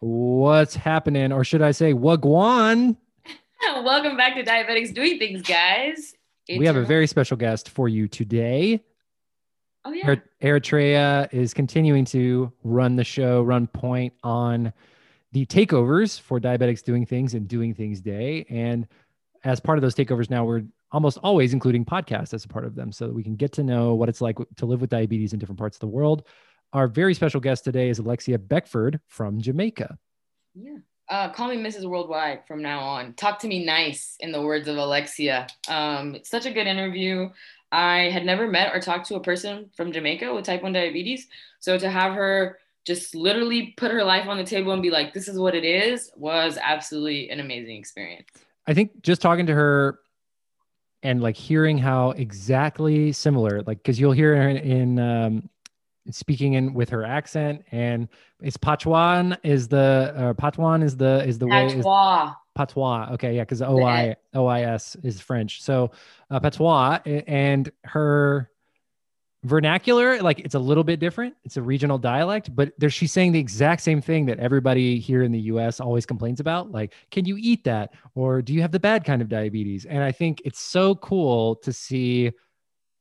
What's happening? Or should I say, Wagwan? Welcome back to Diabetics Doing Things, guys. It's we have a very special guest for you today. Oh, yeah. Er- Eritrea is continuing to run the show, run point on the takeovers for Diabetics Doing Things and Doing Things Day. And as part of those takeovers now, we're almost always including podcasts as a part of them so that we can get to know what it's like to live with diabetes in different parts of the world. Our very special guest today is Alexia Beckford from Jamaica. Yeah. Uh, call me Mrs. Worldwide from now on. Talk to me nice, in the words of Alexia. Um, it's such a good interview. I had never met or talked to a person from Jamaica with type 1 diabetes. So to have her just literally put her life on the table and be like, this is what it is, was absolutely an amazing experience. I think just talking to her and like hearing how exactly similar, like, because you'll hear in, in um, speaking in with her accent, and it's Patois is the uh, Patois is the is the way is Patois. patois. Okay, yeah, because O I O I S is French. So uh, patois and her vernacular, like it's a little bit different. It's a regional dialect, but there she's saying the exact same thing that everybody here in the U.S. always complains about. Like, can you eat that, or do you have the bad kind of diabetes? And I think it's so cool to see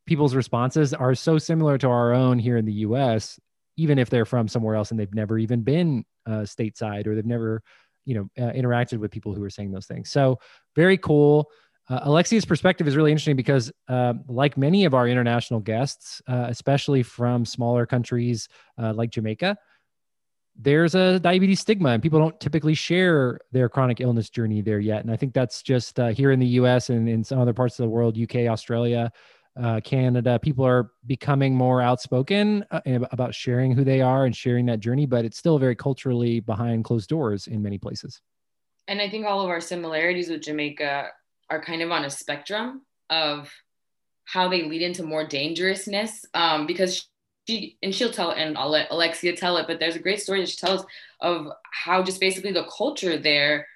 people's responses are so similar to our own here in the U.S. Even if they're from somewhere else and they've never even been uh, stateside or they've never you know uh, interacted with people who are saying those things so very cool uh, alexia's perspective is really interesting because uh, like many of our international guests uh, especially from smaller countries uh, like jamaica there's a diabetes stigma and people don't typically share their chronic illness journey there yet and i think that's just uh, here in the us and in some other parts of the world uk australia uh, Canada, people are becoming more outspoken uh, about sharing who they are and sharing that journey, but it's still very culturally behind closed doors in many places. And I think all of our similarities with Jamaica are kind of on a spectrum of how they lead into more dangerousness. Um, because she, and she'll tell, and I'll let Alexia tell it, but there's a great story that she tells of how just basically the culture there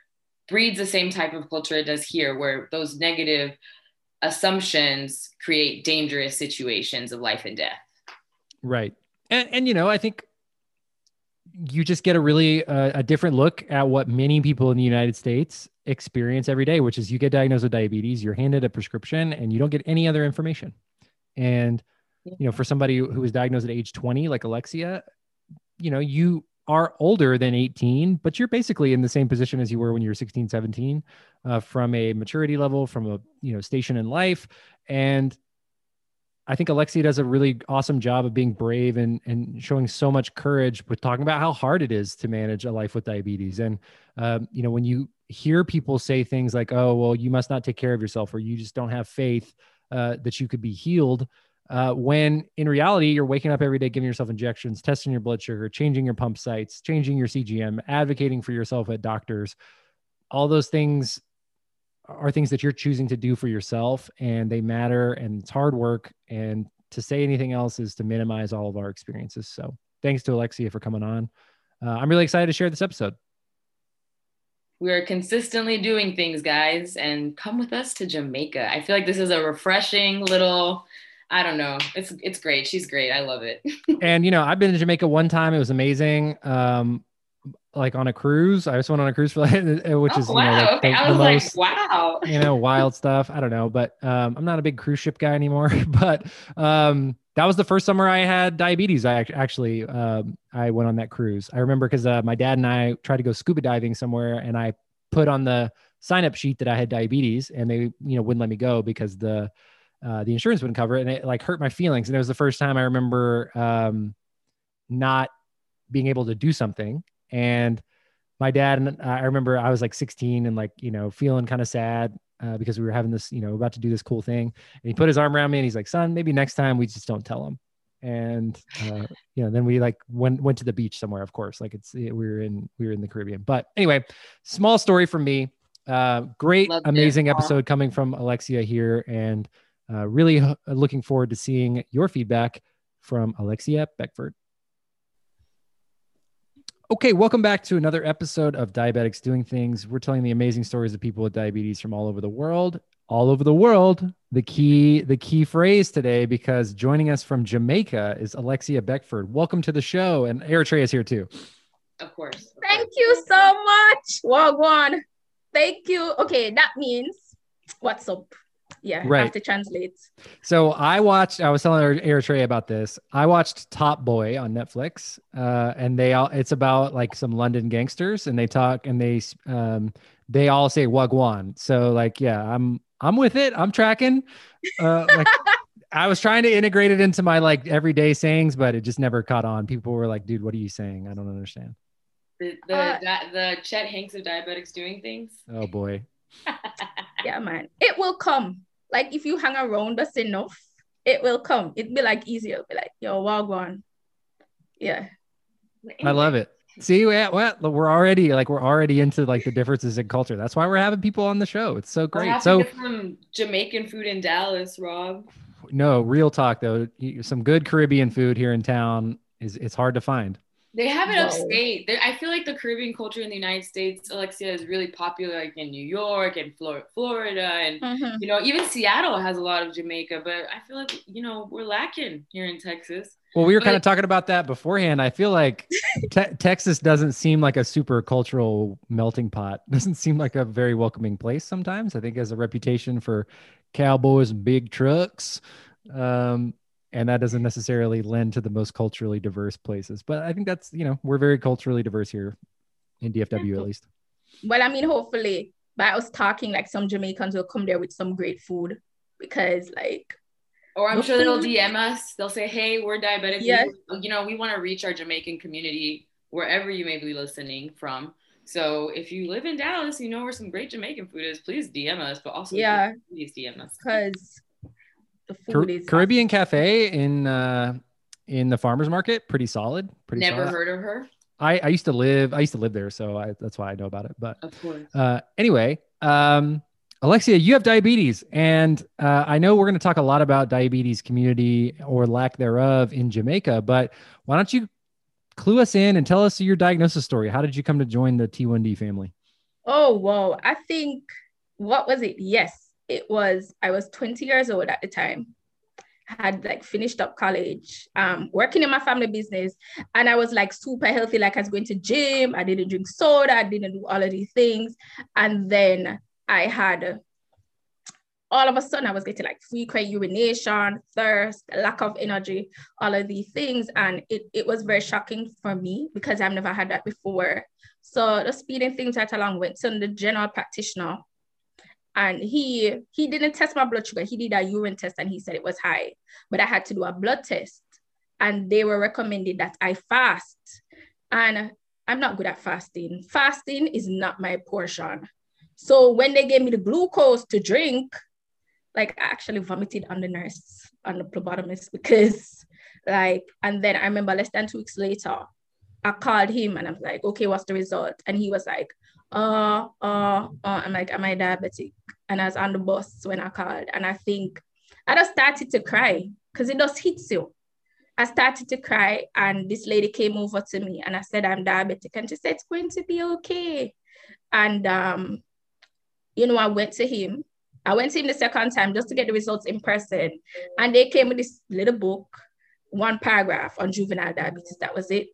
breeds the same type of culture it does here, where those negative assumptions create dangerous situations of life and death. Right. And, and you know, I think you just get a really uh, a different look at what many people in the United States experience every day, which is you get diagnosed with diabetes, you're handed a prescription, and you don't get any other information. And you know, for somebody who was diagnosed at age 20, like Alexia, you know, you are older than 18, but you're basically in the same position as you were when you were 16, 17, uh, from a maturity level, from a you know station in life, and I think Alexi does a really awesome job of being brave and and showing so much courage with talking about how hard it is to manage a life with diabetes. And um, you know, when you hear people say things like, "Oh, well, you must not take care of yourself," or "You just don't have faith uh, that you could be healed," uh, when in reality, you're waking up every day, giving yourself injections, testing your blood sugar, changing your pump sites, changing your CGM, advocating for yourself at doctors. All those things are things that you're choosing to do for yourself and they matter and it's hard work and to say anything else is to minimize all of our experiences so thanks to alexia for coming on uh, i'm really excited to share this episode We are consistently doing things, guys, and come with us to Jamaica. I feel like this is a refreshing little. I don't know. It's it's great. She's great. I love it. and you know i've been to jamaica one time it was amazing um like on a cruise i just went on a cruise for like which is oh, you know wow. like okay. the, I the like, most wow. you know wild stuff i don't know but um i'm not a big cruise ship guy anymore but um that was the first summer i had diabetes i actually um i went on that cruise i remember because uh, my dad and i tried to go scuba diving somewhere and i put on the sign up sheet that i had diabetes and they you know wouldn't let me go because the uh, the insurance wouldn't cover it and it like hurt my feelings and it was the first time i remember um not being able to do something and my dad and I remember I was like 16 and like, you know, feeling kind of sad uh, because we were having this, you know, about to do this cool thing. And he put his arm around me and he's like, son, maybe next time we just don't tell him. And, uh, you know, then we like went, went to the beach somewhere, of course, like it's, we were in, we were in the Caribbean, but anyway, small story from me. Uh, great, Loved amazing Aw. episode coming from Alexia here and uh, really h- looking forward to seeing your feedback from Alexia Beckford. Okay, welcome back to another episode of Diabetics Doing Things. We're telling the amazing stories of people with diabetes from all over the world. All over the world. The key, the key phrase today, because joining us from Jamaica is Alexia Beckford. Welcome to the show, and Eritrea is here too. of course. Of Thank course. you so much. Wagwan. Thank you. Okay, that means what's up? Yeah, Right. Have to translate. So I watched. I was telling Eritrea about this. I watched Top Boy on Netflix, uh, and they all. It's about like some London gangsters, and they talk and they um they all say wagwan. So like yeah, I'm I'm with it. I'm tracking. Uh, like I was trying to integrate it into my like everyday sayings, but it just never caught on. People were like, "Dude, what are you saying? I don't understand." The the, Uh, that, the Chet Hanks of diabetics doing things. Oh boy. Yeah, man. It will come. Like if you hang around us enough, it will come. It'll be like easier. It'll be like, yo, Wagwan. Yeah. I love it. See, we- well, we're already like we're already into like the differences in culture. That's why we're having people on the show. It's so We'll great. have So get some Jamaican food in Dallas, Rob. no, real talk though. Some good Caribbean food here in town is it's hard to find. They have it Whoa. upstate. There- I feel like the Caribbean culture in the United States, Alexia, is really popular, like in New York and Flor- Florida, and Mhm. you know, even Seattle has a lot of Jamaica. But I feel like you know we're lacking here in Texas. Well, we were kind of talking about that beforehand. I feel like te- Texas doesn't seem like a super cultural melting pot. Doesn't seem like a very welcoming place sometimes. I think it has a reputation for cowboys and big trucks. Um, and that doesn't necessarily lend to the most culturally diverse places. But I think that's, you know, we're very culturally diverse here in DFW at mm-hmm. least. Well, I mean, hopefully, but I was talking like some Jamaicans will come there with some great food because, like, Or I'm sure they'll DM us. They'll say, "Hey, we're diabetic. We- you know, we want to reach our Jamaican community wherever you may be listening from." So if you live in Dallas, you know where some great Jamaican food is. Please DM us, but also Yeah. please DM us. because the Car- is Caribbean Cafe in uh, in the farmers market, pretty solid. Pretty Never solid. heard of her. I, I used to live I used to live there, so I, that's why I know about it. But Of course. uh, anyway, um, Alexia, you have diabetes, and uh, I know we're going to talk a lot about diabetes community or lack thereof in Jamaica. But why don't you clue us in and tell us your diagnosis story? How did you come to join the T1D family? Oh, whoa. I think, what was it? Yes, it was, I was 20 years old at the time. Had like finished up college, um, working in my family business, and I was like super healthy. Like I was going to gym, I didn't drink soda, I didn't do all of these things. And then I had all of a sudden I was getting like frequent urination, thirst, lack of energy, all of these things. And it, it was very shocking for me because I've never had that before. So the speeding things right along went to the general practitioner. And he he didn't test my blood sugar. He did a urine test and he said it was high. But I had to do a blood test. And they were recommended that I fast. And I'm not good at fasting. Fasting is not my portion. So when they gave me the glucose to drink, like I actually vomited on the nurse, on the phlebotomist, because like, and then I remember less than two weeks later, I called him and i'm like, okay, what's the result? And he was like, uh, uh, uh, I'm like, am I diabetic? And I was on the bus when I called. And I think I just started to cry because it just hits you. I started to cry and this lady came over to me and I said, I'm diabetic. And she said, it's going to be okay. And, um, you know, I went to him. I went to him the second time just to get the results in person. And they came with this little book, one paragraph on juvenile diabetes. That was it.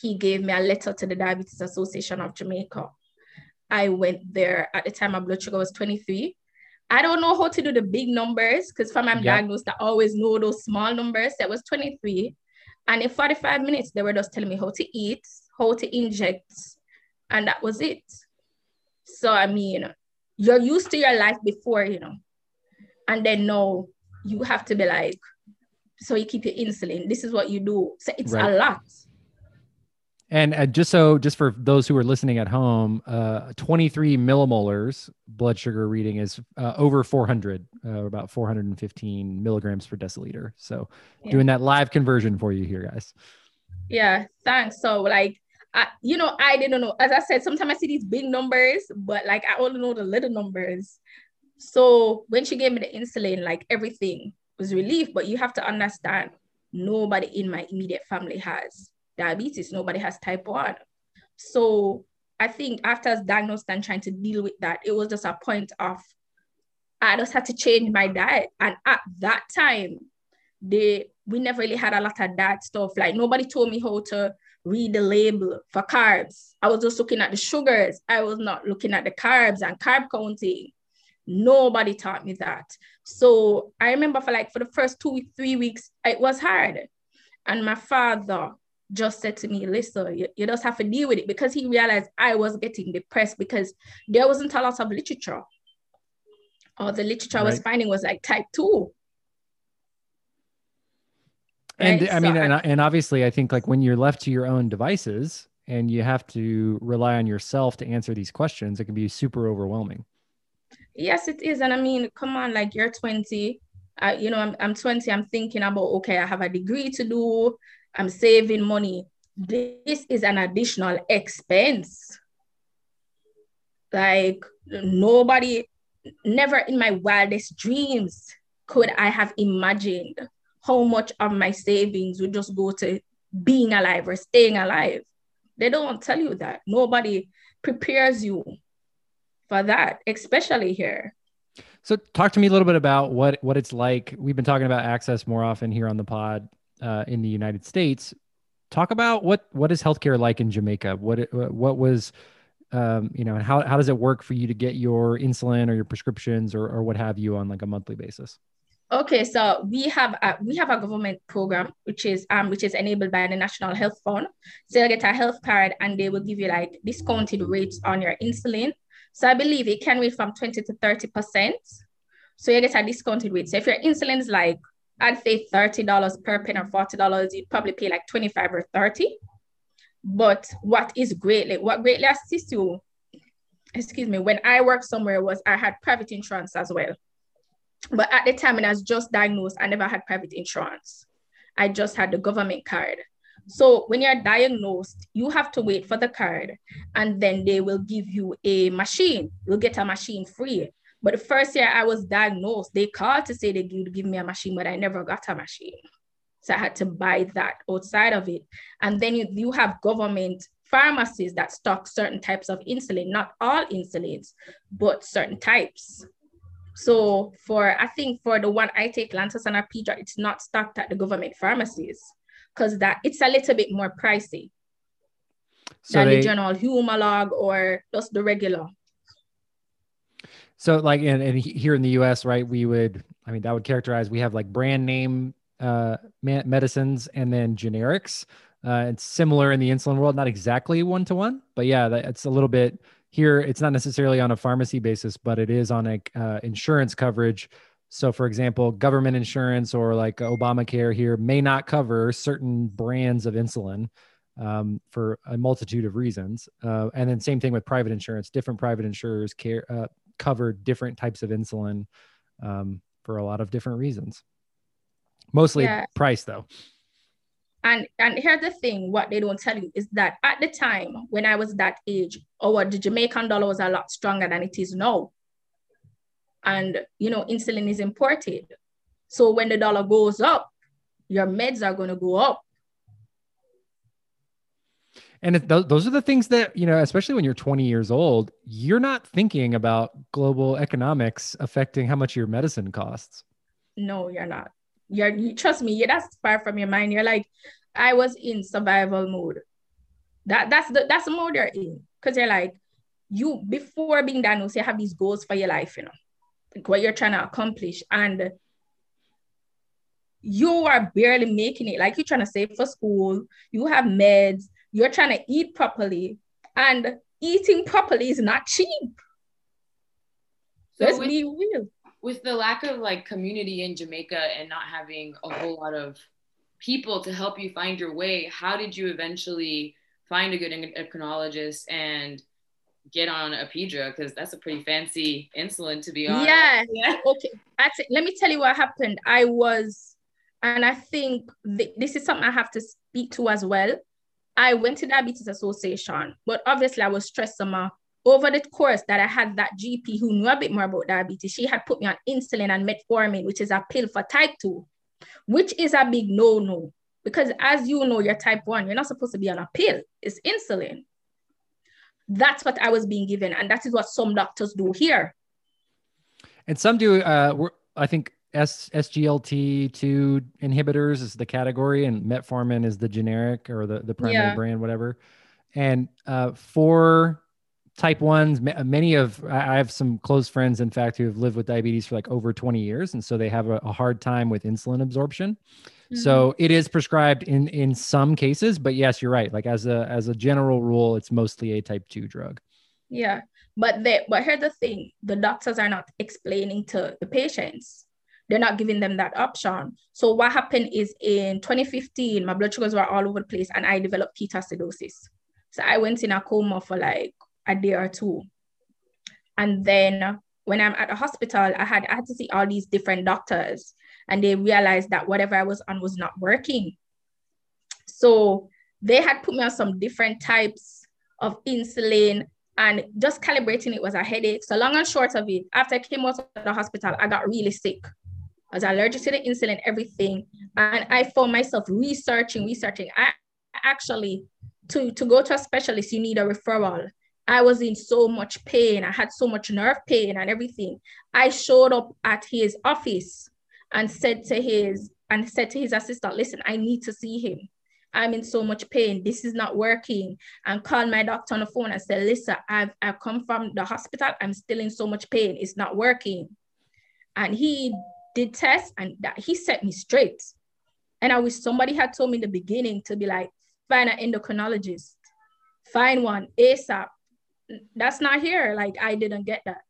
He gave me a letter to the Diabetes Association of Jamaica. I went there at the time my blood sugar was 23. I don't know how to do the big numbers because from I'm Yeah. diagnosed, I always know those small numbers. That was 23. And in 45 minutes, they were just telling me how to eat, how to inject, and that was it. So I mean, you're used to your life before, you know, and then now you have to be like, so you keep your insulin. This is what you do. So it's Right. a lot. And uh, just so, just for those who are listening at home, uh, 23 millimolars blood sugar reading is uh, over 400, uh, about 415 milligrams per deciliter. So, Yeah. doing that live conversion for you here, guys. Yeah, thanks. So like, I, you know, I didn't know. As I said, sometimes I see these big numbers, but like I only know the little numbers. So when she gave me the insulin, like everything was relief. But you have to understand, nobody in my immediate family has diabetes. Nobody has type one. So I think after I was diagnosed and trying to deal with that, it was just a point of I just had to change my diet. And at that time, the we never really had a lot of that stuff. Like nobody told me how to read the label for carbs. I was just looking at the sugars. I was not looking at the carbs and carb counting. Nobody taught me that. So I remember for like for the first two, three weeks, it was hard. And my father just said to me, listen, you, you just have to deal with it because he realized I was getting depressed because there wasn't a lot of literature. Or the literature right. I was finding was like type two. And right? I mean, so and, and obviously, I think like when you're left to your own devices and you have to rely on yourself to answer these questions, it can be super overwhelming. Yes, it is. And I mean, come on, like you're 20. Uh, you know, I'm, I'm 20. I'm thinking about, okay, I have a degree to do. I'm saving money. This is an additional expense. Like nobody, never in my wildest dreams could I have imagined how much of my savings would just go to being alive or staying alive. They don't tell you that. Nobody prepares you for that, especially here. So talk to me a little bit about what what it's like. We've been talking about access more often here on the pod uh, in the United States. Talk about what what is healthcare like in Jamaica? What what was um, you know, and how how does it work for you to get your insulin or your prescriptions or or what have you on like a monthly basis? Okay, so we have a, we have a government program which is um which is enabled by the National Health Fund. So you get a health card and they will give you like discounted rates on your insulin so I believe it can reach from 20 to 30%. So you get a discounted rate. So if your insulin is like, I'd say $30 per pen or $40, you'd probably pay like 25 or 30. But what is greatly, what greatly assists you, excuse me, when I worked somewhere was I had private insurance as well. But at the time when I was just diagnosed, I never had private insurance. I just had the government card. So when you're diagnosed, you have to wait for the card and then they will give you a machine. You'll get a machine free. But the first year I was diagnosed, they called to say they would give me a machine, but I never got a machine. So I had to buy that outside of it. And then you, you have government pharmacies that stock certain types of insulin, not all insulins, but certain types. So for I think for the one I take, Lantus and Apidra, it's not stocked at the government pharmacies because that it's a little bit more pricey so than they, the general Humalog or just the regular. So like in, in here in the US, right, we would, I mean, that would characterize, we have like brand name uh, medicines and then generics. Uh, it's similar in the insulin world, not exactly one to one, but yeah, it's a little bit here. It's not necessarily on a pharmacy basis, but it is on a uh, insurance coverage so, for example, government insurance or like Obamacare here may not cover certain brands of insulin um, for a multitude of reasons. Uh, and then, same thing with private insurance. Different private insurers care uh, cover different types of insulin um, for a lot of different reasons. Mostly yeah. price, though. And and here's the thing: what they don't tell you is that at the time when I was that age, our the Jamaican dollar was a lot stronger than it is now and you know insulin is imported so when the dollar goes up your meds are going to go up and th- those are the things that you know especially when you're 20 years old you're not thinking about global economics affecting how much your medicine costs. No you're not. You're you, trust me that's far from your mind. You're like i was in survival mode. That that's the that's the mode you're in. Because you're like you before being diagnosed you have these goals for your life you know like what you're trying to accomplish. And you are barely making it. Like you're trying to save for school. You have meds you're trying to eat properly and eating properly is not cheap so let's with, be real with the lack of like community in jamaica and not having a whole lot of people to help you find your way how did you eventually find a good endocrinologist and get on Apidra because that's a pretty fancy insulin to be on. Yeah. yeah. Okay. Actually, let me tell you what happened. I was, and I think th- this is something I have to speak to as well. I went to Diabetes Association, but obviously I was stressed somehow. Over the course that I had that GP who knew a bit more about diabetes, she had put me on insulin and metformin, which is a pill for type 2, which is a big no-no. Because as you know, you're type 1, you're not supposed to be on a pill. It's insulin. That's what I was being given. And that is what some doctors do here. And some do, uh, I think S SGLT2 inhibitors is the category, and metformin is the generic or the the primary Yeah. brand, whatever. And uh, for type ones, many of I have some close friends, in fact, who have lived with diabetes for like over 20 years, and so they have a, a hard time with insulin absorption. So it is prescribed in in some cases, but yes, you're right. Like as a as a general rule, it's mostly a type two drug. Yeah, but they but here's the thing: the doctors are not explaining to the patients. They're not giving them that option. So what happened is in 2015, my blood sugars were all over the place, and I developed ketoacidosis. So I went in a coma for like a day or two, and then when I'm at the hospital, I had I had to see all these different doctors, and they realized that whatever I was on was not working. So they had put me on some different types of insulin and just calibrating it was a headache. So long and short of it, after I came out of the hospital, I got really sick. I was allergic to the insulin, everything. And I found myself researching, researching. I actually, to, to go to a specialist, you need a referral. I was in so much pain. I had so much nerve pain and everything. I showed up at his office and said to his and said to his assistant, listen, I need to see him. I'm in so much pain. This is not working. And called my doctor on the phone and said, listen, I've, I've come from the hospital. I'm still in so much pain. It's not working. And he did tests and that he set me straight. And I wish somebody had told me in the beginning to be like, find an endocrinologist, find one ASAP. That's not here. Like I didn't get that.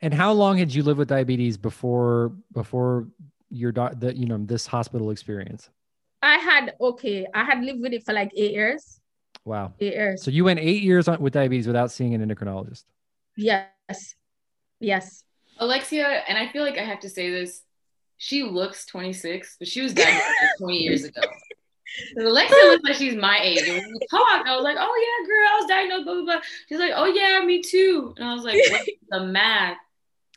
And how long had you lived with diabetes before before your doc the you know this hospital experience? I had okay, I had lived with it for like eight years. Wow. Eight years. So you went eight years on, with diabetes without seeing an endocrinologist. Yes. Yes. Alexia, and I feel like I have to say this, she looks 26, but she was diagnosed 20 years ago. And Alexia looks like she's my age. And when we talked, I was like, oh yeah, girl, I was diagnosed, blah, blah, blah. She's like, oh yeah, me too. And I was like, what's the math?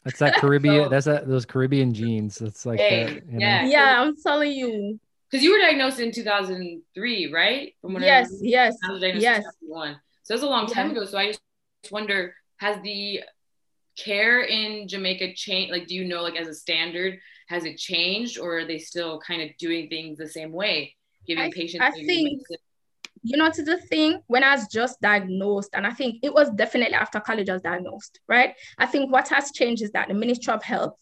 That's that Caribbean. So- that's that those Caribbean genes. That's like Hey, that, you know? yeah. Yeah, I'm telling you. Because you were diagnosed in 2003, right? From when Yes, was- yes, I was diagnosed yes. in 2001. So that's a long time Yeah. ago. So I just wonder, has the care in Jamaica changed? Like, do you know, like as a standard, has it changed, or are they still kind of doing things the same way, giving I- patients? I think-? You know, to the thing when I was just diagnosed, and I think it was definitely after college I was diagnosed, right? I think what has changed is that the Ministry of Health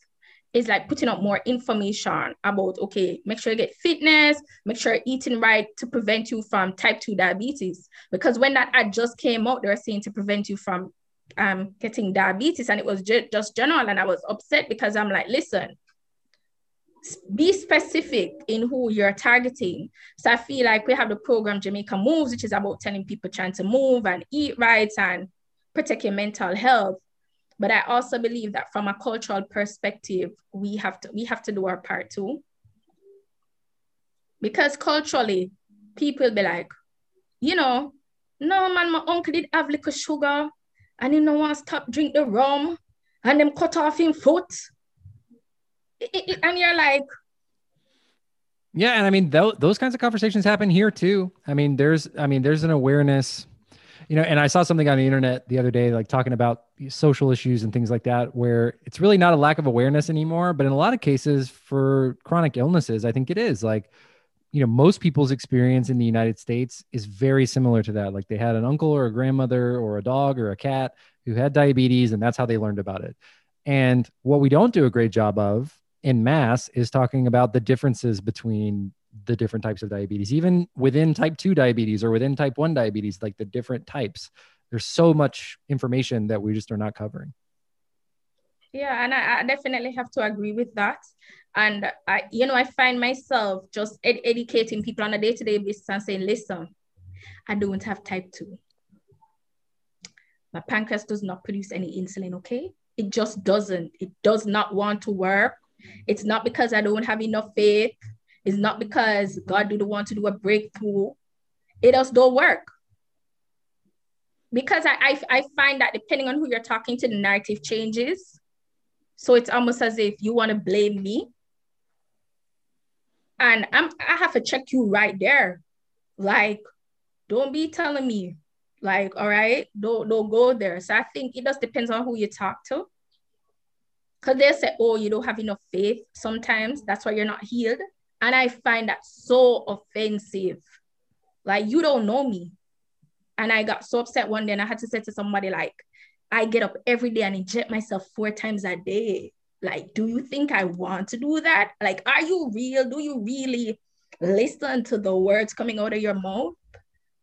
is like putting up more information about okay, make sure you get fitness, make sure you're eating right to prevent you from type 2 diabetes. Because when that ad just came out, they were saying to prevent you from um getting diabetes, and it was ju- just general, and I was upset because I'm like, listen, be specific in who you're targeting. So I feel like we have the program Jamaica Moves, which is about telling people trying to move and eat right and protect your mental health. But I also believe that from a cultural perspective, we have to we have to do our part too. Because culturally, people be like, you know, no man, my uncle did have liquor sugar and he no want stop drink the rum and them cut off him foot. I- I- I- And you're like, Yeah, and I mean th- those kinds of conversations happen here too. I mean, there's I mean there's an awareness, you know, and I saw something on the internet the other day like talking about social issues and things like that where it's really not a lack of awareness anymore, but in a lot of cases for chronic illnesses, I think it is like you know, most people's experience in the United States is very similar to that. Like they had an uncle or a grandmother or a dog or a cat who had diabetes and that's how they learned about it. And what we don't do a great job of in mass is talking about the differences between the different types of diabetes, even within type 2 diabetes or within type 1 diabetes, like the different types. There's so much information that we just are not covering. Yeah, and I, I definitely have to agree with that. And I, you know, I find myself just ed- educating people on a day-to-day basis and saying, listen, I don't have type 2. My pancreas does not produce any insulin, okay? It just doesn't. It does not want to work. It's not because I don't have enough faith. It's not because God didn't want to do a breakthrough. It just don't work. Because I, I, I find that depending on who you're talking to, the narrative changes. So it's almost as if you want to blame me. And I'm I have to check you right there. Like, don't be telling me, like, all right, don't don't go there. So I think it just depends on who you talk to. Because they say, oh, you don't have enough faith. Sometimes that's why you're not healed. And I find that so offensive. Like, you don't know me. And I got so upset one day and I had to say to somebody, like, I get up every day and inject myself four times a day. Like, do you think I want to do that? Like, are you real? Do you really listen to the words coming out of your mouth?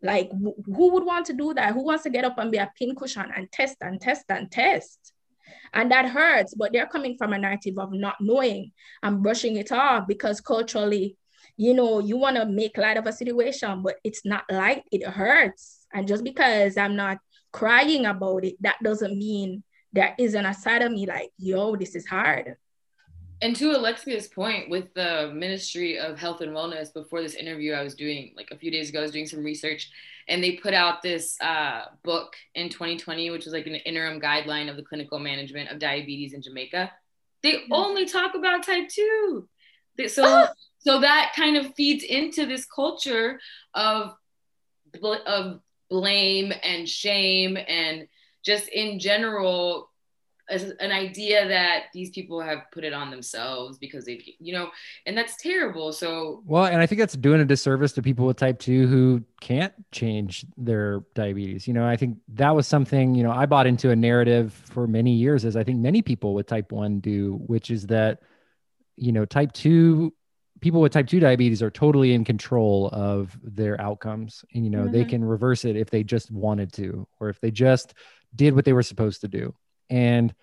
Like, who would want to do that? Who wants to get up and be a pincushion and test and test and test? And that hurts, but they're coming from a narrative of not knowing and brushing it off because culturally, you know, you want to make light of a situation, but it's not light, it hurts. And just because I'm not crying about it, that doesn't mean there isn't a side of me like, yo, this is hard. And to Alexia's point, with the Ministry of Health and Wellness, before this interview, I was doing like a few days ago, I was doing some research, and they put out this uh, book in 2020, which was like an interim guideline of the clinical management of diabetes in Jamaica. They mm-hmm. only talk about type two. So, oh. so that kind of feeds into this culture of of blame and shame and just in general an idea that these people have put it on themselves because they you know and that's terrible so well and i think that's doing a disservice to people with type 2 who can't change their diabetes you know i think that was something you know i bought into a narrative for many years as i think many people with type 1 do which is that you know type 2 people with type 2 diabetes are totally in control of their outcomes and you know mm-hmm. they can reverse it if they just wanted to or if they just did what they were supposed to do and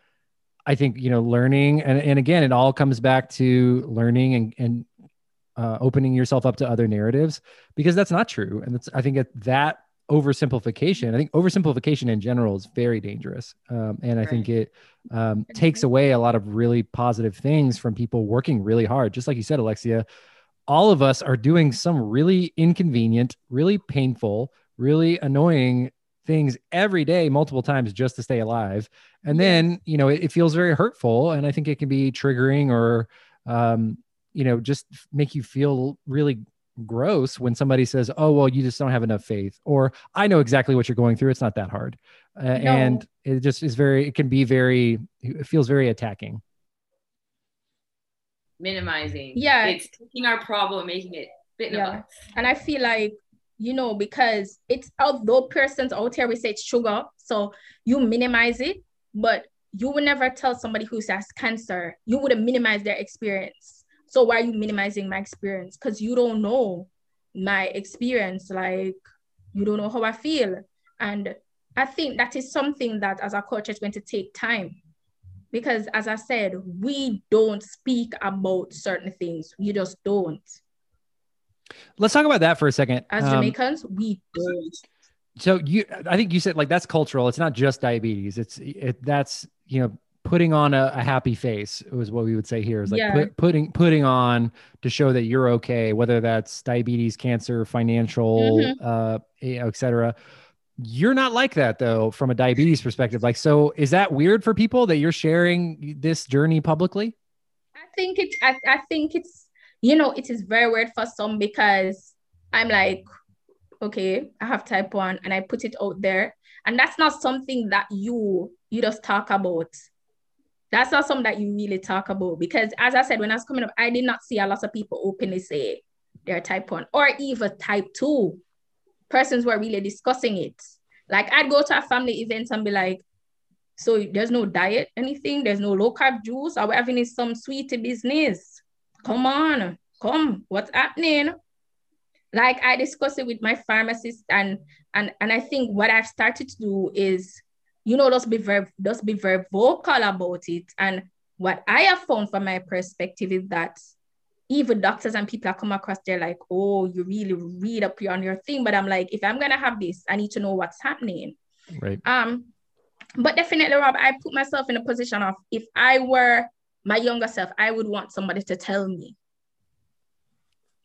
I think, you know, learning, and, and again, it all comes back to learning and, and uh, opening yourself up to other narratives because that's not true. And that's, I think that oversimplification, I think oversimplification in general is very dangerous. Um, and I right. think it um, takes away a lot of really positive things from people working really hard. Just like you said, Alexia, all of us are doing some really inconvenient, really painful, really annoying things every day multiple times just to stay alive. And then you know it, it, feels very hurtful and i think it can be triggering or um, you know just make you feel really gross when somebody says oh well you just don't have enough faith or i know exactly what you're going through. It's not that hard. Uh, no. and it just is very it can be very it feels very attacking. Minimizing. Yeah. It's taking our problem making it bit yeah. and i feel like you know, because it's although persons out here we say it's sugar, so you minimize it, but you would never tell somebody who has cancer, you would have minimized their experience. So why are you minimizing my experience? Because you don't know my experience, like you don't know how I feel. And I think that is something that as a culture is going to take time. Because as I said, we don't speak about certain things. We just don't. Let's talk about that for a second. As um, Jamaicans, we. So you, I think you said like that's cultural. It's not just diabetes. It's it that's you know putting on a, a happy face was what we would say here is like yeah. put, putting putting on to show that you're okay, whether that's diabetes, cancer, financial, mm-hmm. uh, etc. You're not like that though, from a diabetes perspective. Like, so is that weird for people that you're sharing this journey publicly? I think it's. I, I think it's you know, it is very weird for some because I'm like, okay, I have type one and I put it out there. And that's not something that you you just talk about. That's not something that you really talk about. Because as I said, when I was coming up, I did not see a lot of people openly say they're type one or even type two. Persons were really discussing it. Like I'd go to a family event and be like, so there's no diet, anything, there's no low carb juice, we're having some sweetie business come on, come, what's happening? Like I discussed it with my pharmacist, and and and I think what I've started to do is, you know, just be very just be very vocal about it. And what I have found from my perspective is that even doctors and people I come across, they're like, oh, you really read up on your thing. But I'm like, if I'm gonna have this, I need to know what's happening. Right. Um, but definitely, Rob, I put myself in a position of if I were my younger self, I would want somebody to tell me.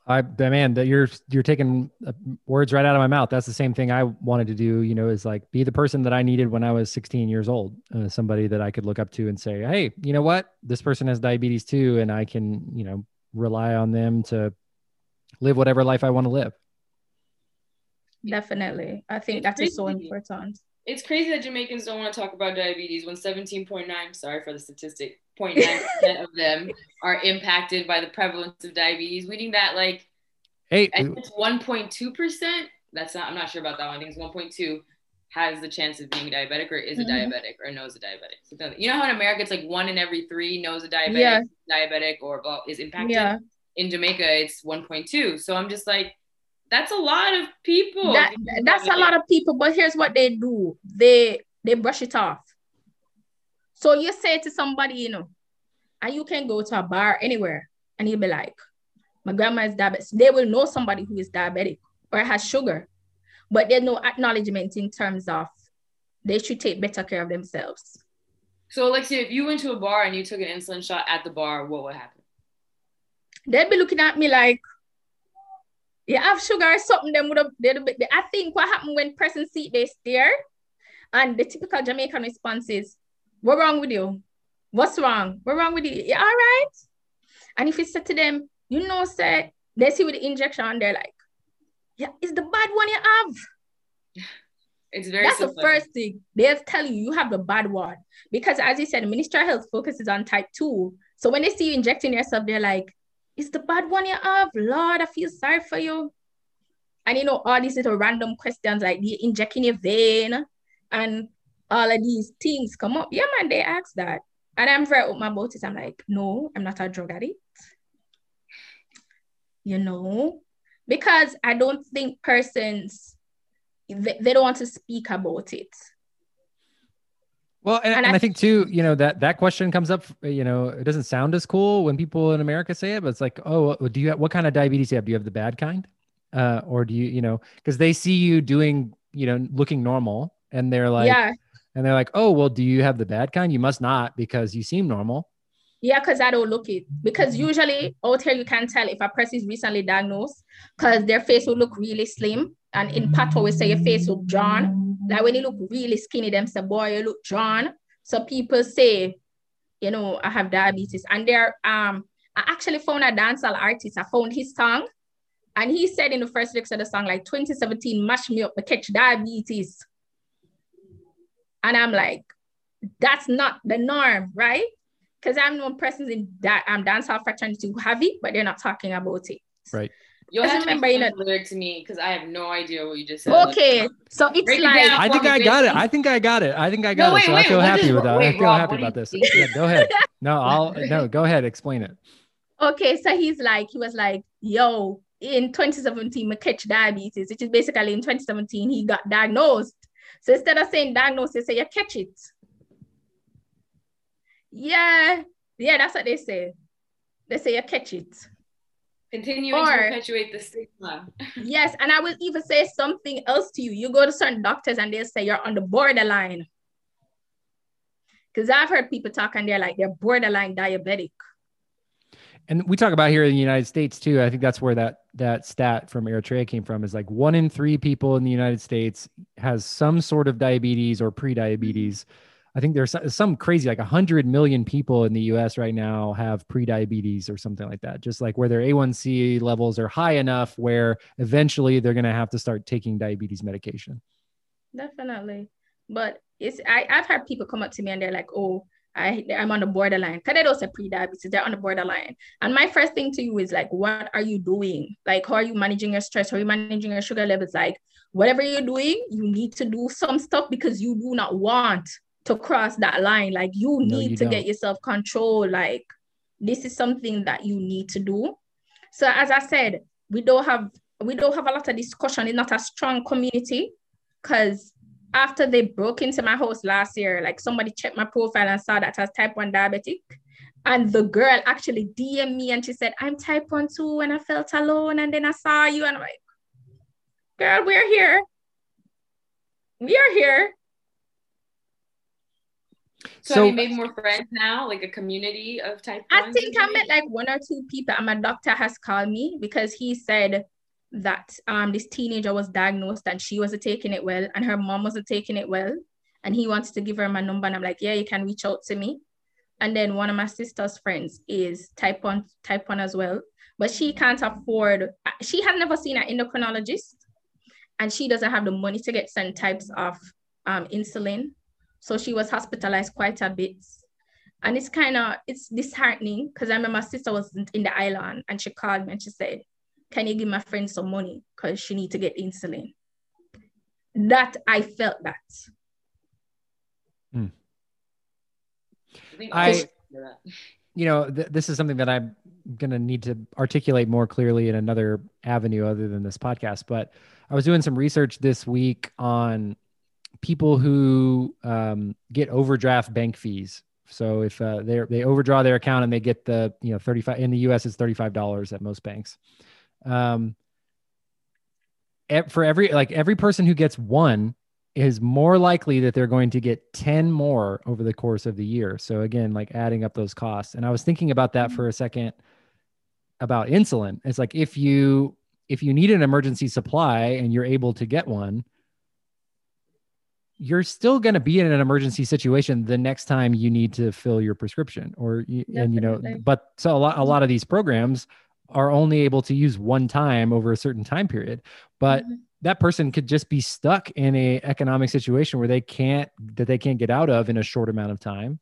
I man, that you're you're taking uh, words right out of my mouth. That's the same thing I wanted to do. You know, is like be the person that I needed when I was 16 years old. Uh, somebody that I could look up to and say, "Hey, you know what? This person has diabetes too, and I can, you know, rely on them to live whatever life I want to live." Definitely, I think that is so important. It's crazy that Jamaicans don't want to talk about diabetes when 17.9, sorry for the statistic, 0.9% of them are impacted by the prevalence of diabetes. We think that like Hey, I it's 1.2%. That's not, I'm not sure about that one. I think it's 1.2 has the chance of being diabetic or is a Mhm. diabetic or knows a diabetic. You know how in America it's like one in every three knows a diabetic, Yeah. diabetic or blah, is impacted. Yeah. In Jamaica, it's 1.2. So I'm just like, that's a lot of people. that, that's a lot of people but here's what they do they they brush it off so you say to somebody you know and you can go to a bar anywhere and you'll be like my grandma is diabetic they will know somebody who is diabetic or has sugar but there's no acknowledgement in terms of they should take better care of themselves So, Alexia, if you went to a bar and you took an insulin shot at the bar, what would happen? they'd be looking at me like you have sugar or something them would have I think what happened when person see they stare and the typical Jamaican response is what wrong with you? What's wrong? What wrong with you? You all right? And if you said to them you know say they see with the injection and they're like yeah it's the bad one you have. It's very that's simple. the first thing. They'll tell you you have the bad one. Because as you said the ministry of health focuses on type 2 so when they see you injecting yourself they're like it's the bad one you have lord i feel sorry for you. And you know all these little random questions like the injecting your vein and all of these things come up. Yeah man they ask that. And i'm very open about it. I'm like no i'm not a drug addict. You know? Because i don't think persons they, they don't want to speak about it. Well, and, And and I- I think too, you know, that that question comes up. You know, it doesn't sound as cool when people in America say it, but it's like, oh, do you have, what kind of diabetes do you have? Do you have the bad kind, uh, or do you, you know, because they see you doing, you know, looking normal, and they're like, yeah, and they're like, oh, well, do you have the bad kind? You must not because you seem normal. yeah, because I don't look it. Because usually out here you can tell if a person is recently diagnosed because their face will look really slim. And in Pato, we say your face will drawn. Like when you look really skinny, them say, boy, you look drawn. So people say, you know, I have diabetes. And there, um, I actually found a dancehall artist. I found his song. And he said in the first lyrics of the song, like 2017, mash me up, I catch diabetes. And I'm like, that's not the norm, right? Because I'm known persons in that um, dancehall fraternity who have it, but they're not talking about it. Right. You'll have to remember, explain you the lyric to me because I have no idea what you just said. Okay, so it's Break like down. I think I got it. I think I got it. I think I got No, it. So wait, I feel wait, happy is- with that. I feel Rob, happy about this. Yeah, go ahead. No, I'll no, go ahead. Explain it. okay, so he's like, he was like, yo, in 2017, I catch diabetes, which is basically in 2017, he got diagnosed. So instead of saying diagnosed, they say you catch it. Yeah, yeah, that's what they say. They say you catch it. Continuing Or- to perpetuate the stigma. Yes, and I will even say something else to you. You go to certain doctors and they'll say you're on the borderline. Because I've heard people talk and they're like, they're borderline diabetic. And we talk about here in the United States too. I think that's where that that stat from Eritrea came from. Is like one in three people in the United States has some sort of diabetes or pre-diabetes. I think there's some- crazy like 100 million people in the US right now have pre-diabetes or something like that. Just like where their A1C levels are high enough where eventually they're going to have to start taking diabetes medication. Definitely. But it's I, I've had people come up to me and they're like, oh, I, I'm on the borderline. Because they don't say pre-diabetes, they're on the borderline. And my first thing to you is like, what are you doing? Like, how are you managing your stress? How are you managing your sugar levels? Like, whatever you're doing, you need to do some stuff because you do not want to cross that line. Like, you No, need you to don't. get yourself control. Like, this is something that you need to do. So as I said, we don't have we don't have a lot of discussion. It's not a strong community because after they broke into my house last year, like somebody checked my profile and saw that I was type 1 diabetic. And the girl actually DM me and she said, I'm type 1 too. And I felt alone. And then I saw you and I'm like, girl, we're here. We are here. So, So- have you made more friends now, like a community of type I think in I met like one or two people, and my doctor has called me because he said that um this teenager was diagnosed and she wasn't taking it well, and her mom wasn't taking it well, and he wants to give her my number, and I'm like, yeah, you can reach out to me. And then one of my sister's friends is type one, type one as well, but she can't afford. She has never seen an endocrinologist, and she doesn't have the money to get certain types of um, insulin. So she was hospitalized quite a bit. And it's kind of, it's disheartening because I remember my sister was in the island and she called me and she said, can you give my friend some money? Because she need to get insulin. That I felt that. Hmm. I, you know, th- this is something that I'm going to need to articulate more clearly in another avenue other than this podcast. But I was doing some research this week on people who um, get overdraft bank fees. So if uh, they they overdraw their account and they get the you know 35 in the U.S. it's 35 dollars at most banks. Um, for every like every person who gets one is more likely that they're going to get 10 more over the course of the year. So again, like adding up those costs. And I was thinking about that for a second about insulin. It's like if you if you need an emergency supply and you're able to get one, you're still going to be in an emergency situation the next time you need to fill your prescription or Definitely. and you know but so a lot a lot of these programs are only able to use one time over a certain time period but mm-hmm. that person could just be stuck in a economic situation where they can't that they can't get out of in a short amount of time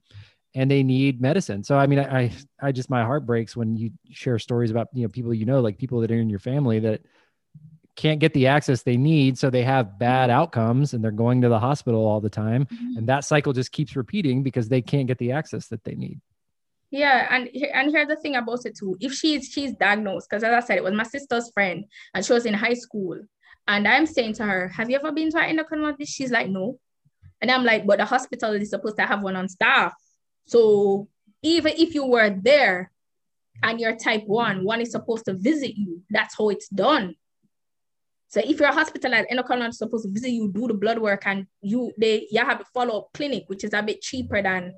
and they need medicine so i mean i i just my heart breaks when you share stories about you know people you know like people that are in your family that can't get the access they need so they have bad mm-hmm. outcomes and they're going to the hospital all the time mm-hmm. and that cycle just keeps repeating because they can't get the access that they need yeah, and and here's the thing about it too. If she's she's diagnosed, because as I said, it was my sister's friend, and she was in high school, and I'm saying to her, "Have you ever been to an endocrinologist?" She's like, "No," and I'm like, "But the hospital is supposed to have one on staff, so even if you were there, and you're type one, one is supposed to visit you. That's how it's done." So if you're hospitalized, endocrinologist is supposed to visit you, do the blood work, and you they you have a follow up clinic, which is a bit cheaper than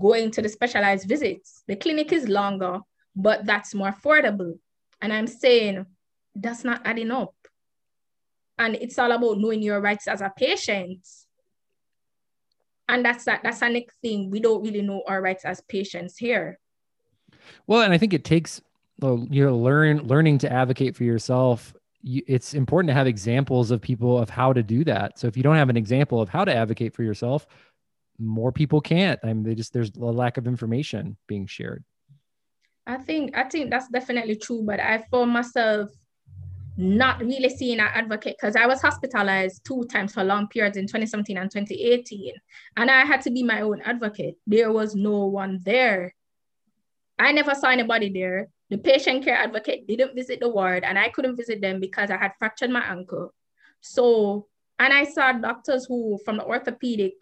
going to the specialized visits. The clinic is longer, but that's more affordable. And I'm saying that's not adding up. And it's all about knowing your rights as a patient. And that's that that's a next thing. We don't really know our rights as patients here. Well, and I think it takes you know learn learning to advocate for yourself it's important to have examples of people of how to do that. So if you don't have an example of how to advocate for yourself, more people can't. I mean, they just there's a lack of information being shared. I think I think that's definitely true, but I found myself not really seeing an advocate because I was hospitalized two times for long periods in 2017 and 2018, and I had to be my own advocate. There was no one there. I never saw anybody there. The patient care advocate didn't visit the ward, and I couldn't visit them because I had fractured my ankle. So, and I saw doctors who from the orthopedic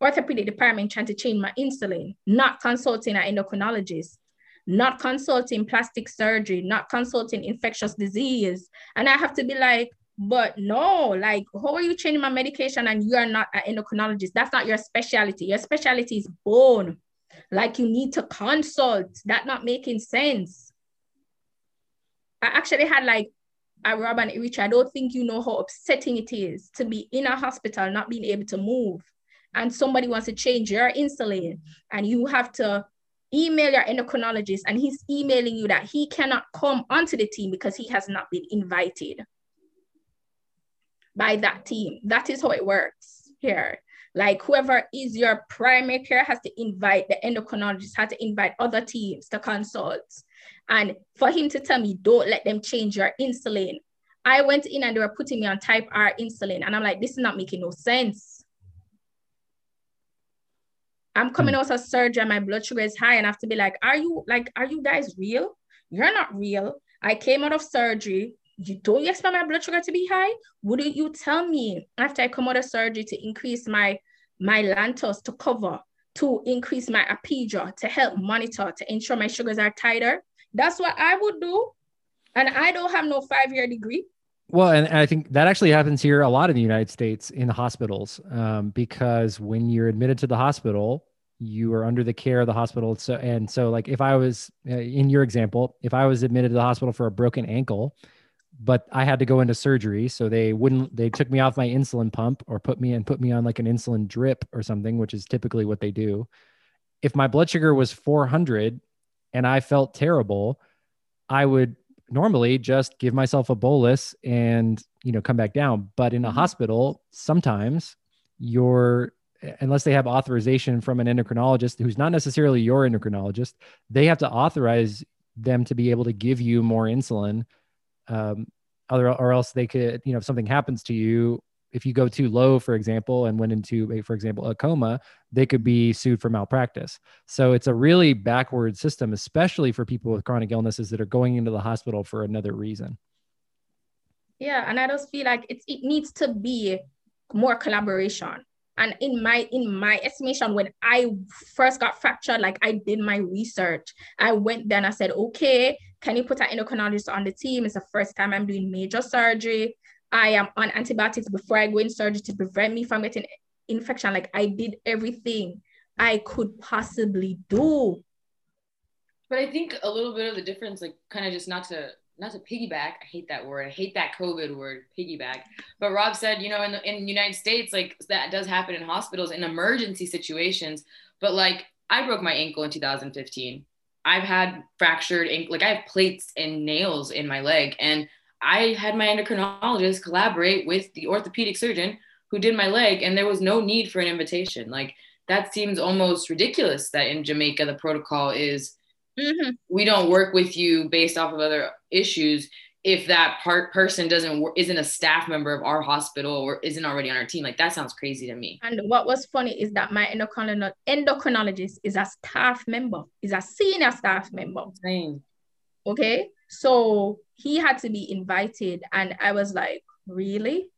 orthopedic department trying to change my insulin, not consulting an endocrinologist, not consulting plastic surgery, not consulting infectious disease. And I have to be like, but no, like, how are you changing my medication and you are not an endocrinologist? That's not your specialty. Your specialty is bone. Like, you need to consult. That not making sense. I actually had like a rub and itch. I don't think you know how upsetting it is to be in a hospital, not being able to move and somebody wants to change your insulin and you have to email your endocrinologist and he's emailing you that he cannot come onto the team because he has not been invited by that team. That is how it works here. Like whoever is your primary care has to invite the endocrinologist, has to invite other teams to consult. And for him to tell me, don't let them change your insulin. I went in and they were putting me on type R insulin. And I'm like, this is not making no sense I'm coming mm. out of surgery and my blood sugar is high, and I have to be like, are you like, are you guys real? You're not real. I came out of surgery. You don't you expect my blood sugar to be high? Wouldn't you tell me after I come out of surgery to increase my my Lantus to cover, to increase my Apidra, to help monitor, to ensure my sugars are tighter? That's what I would do. And I don't have no five-year degree. Well, and I think that actually happens here a lot in the United States in the hospitals um, because when you're admitted to the hospital, you are under the care of the hospital. So, and so, like, if I was uh, in your example, if I was admitted to the hospital for a broken ankle, but I had to go into surgery, so they wouldn't, they took me off my insulin pump or put me and put me on like an insulin drip or something, which is typically what they do. If my blood sugar was 400 and I felt terrible, I would normally just give myself a bolus and you know come back down but in a mm-hmm. hospital sometimes your unless they have authorization from an endocrinologist who's not necessarily your endocrinologist, they have to authorize them to be able to give you more insulin. Um, other, or else they could, you know, if something happens to you, if you go too low, for example, and went into, a, for example, a coma, they could be sued for malpractice. So it's a really backward system, especially for people with chronic illnesses that are going into the hospital for another reason. Yeah, and I just feel like it's it needs to be more collaboration and in my in my estimation when i first got fractured like i did my research i went there and i said okay can you put an endocrinologist on the team it's the first time i'm doing major surgery i am on antibiotics before i go in surgery to prevent me from getting infection like i did everything i could possibly do but i think a little bit of the difference like kind of just not to not to piggyback. I hate that word. I hate that COVID word, piggyback. But Rob said, you know, in the in the United States, like that does happen in hospitals in emergency situations. But like I broke my ankle in 2015. I've had fractured ankle, like I have plates and nails in my leg, and I had my endocrinologist collaborate with the orthopedic surgeon who did my leg, and there was no need for an invitation. Like that seems almost ridiculous that in Jamaica the protocol is mm-hmm. we don't work with you based off of other issues if that part person doesn't isn't a staff member of our hospital or isn't already on our team like that sounds crazy to me and what was funny is that my endocrinologist is a staff member is a senior staff member Same. okay so he had to be invited and i was like really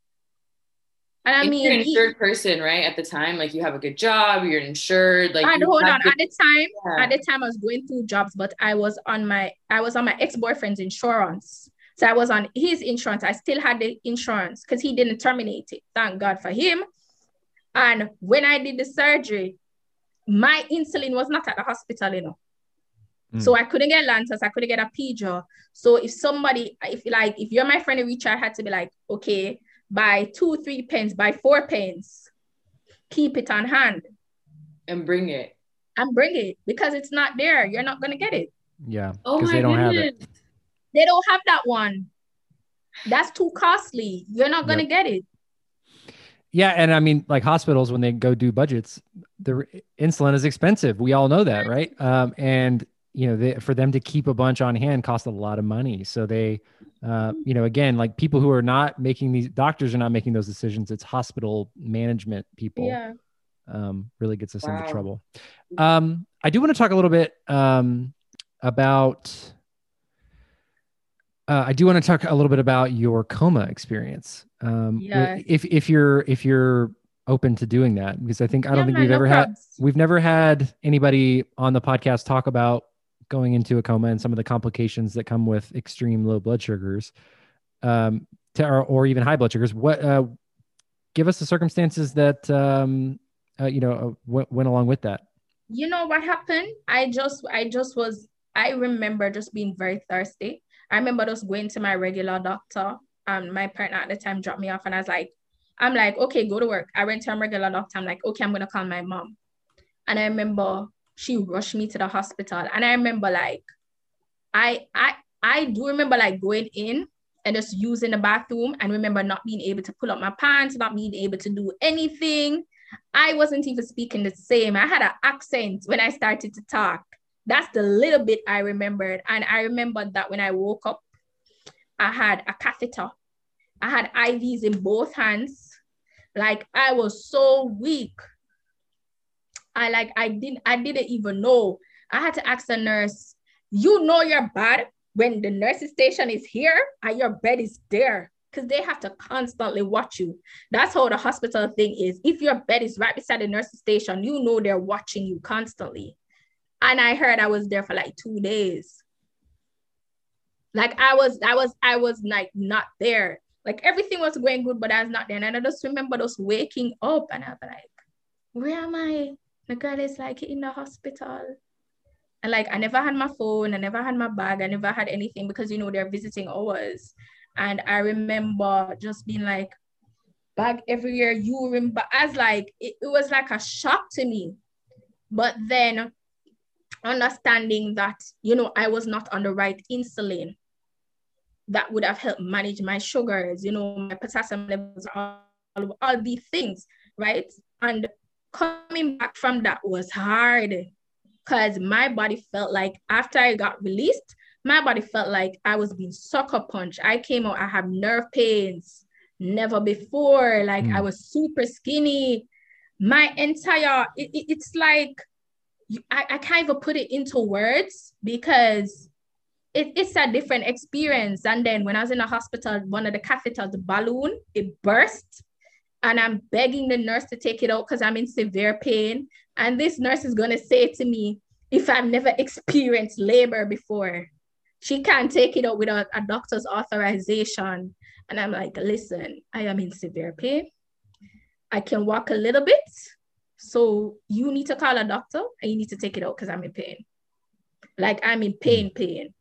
and I mean, you're an insured he, person, right? At the time, like you have a good job, you're insured. Like, and hold on. Good, at the time, yeah. at the time, I was going through jobs, but I was on my, I was on my ex boyfriend's insurance. So I was on his insurance. I still had the insurance because he didn't terminate it. Thank God for him. And when I did the surgery, my insulin was not at the hospital, you know. Mm. So I couldn't get Lantus, I couldn't get Apidra. So if somebody, if like, if you're my friend in Richard, I had to be like, okay, buy two, three pens, buy four pens, Keep it on hand. And bring it. And bring it because it's not there. You're not gonna get it. Yeah. Oh my they don't goodness. have it. They don't have that one. That's too costly. You're not gonna yep. get it. Yeah, and I mean, like hospitals when they go do budgets, the insulin is expensive. We all know that, right? Um, and you know, they, for them to keep a bunch on hand costs a lot of money. So they, uh, you know, again, like people who are not making these doctors are not making those decisions. It's hospital management people. Yeah. Um, really gets us wow. into trouble. Um, I do want to talk a little bit um, about. Uh, I do want to talk a little bit about your coma experience. Um, yeah. If if you're if you're open to doing that, because I think I don't yeah, think we've no ever had we've never had anybody on the podcast talk about going into a coma and some of the complications that come with extreme low blood sugars um, to, or, or even high blood sugars. What uh, give us the circumstances that um, uh, you know uh, went, went along with that? You know what happened? I just I just was I remember just being very thirsty. I remember just going to my regular doctor. Um, my partner at the time dropped me off, and I was like, I'm like, okay, go to work. I went to a regular doctor. I'm like, okay, I'm gonna call my mom. And I remember she rushed me to the hospital. And I remember like I I I do remember like going in and just using the bathroom and remember not being able to pull up my pants, not being able to do anything. I wasn't even speaking the same. I had an accent when I started to talk. That's the little bit I remembered. And I remembered that when I woke up, I had a catheter. I had IVs in both hands. Like I was so weak. I like I didn't I didn't even know. I had to ask the nurse, you know you're bad when the nursing station is here and your bed is there because they have to constantly watch you. That's how the hospital thing is. If your bed is right beside the nursing station, you know they're watching you constantly. And I heard I was there for like two days. Like I was, I was, I was like not there. Like everything was going good, but I was not there. And I just remember just waking up and I was like, where am I? The girl is like in the hospital. And like I never had my phone, I never had my bag, I never had anything because you know they're visiting hours. And I remember just being like, bag everywhere, you remember as like it, it was like a shock to me. But then understanding that, you know, I was not on the right insulin that would have helped manage my sugars, you know, my potassium levels, all, of all these things right? And coming back from that was hard because my body felt like after I got released, my body felt like I was being sucker punched. I came out, I had nerve pains, never before. Like mm. I was super skinny. My entire, it, it, it's like, I, I can't even put it into words because it, it's a different experience. And then when I was in the hospital, one of the catheters, the balloon, it burst. And I'm begging the nurse to take it out because I'm in severe pain. And this nurse is going to say to me, if I've never experienced labor before, she can't take it out without a doctor's authorization. And I'm like, listen, I am in severe pain. I can walk a little bit. So you need to call a doctor and you need to take it out because I'm in pain. Like I'm in pain, hmm. pain.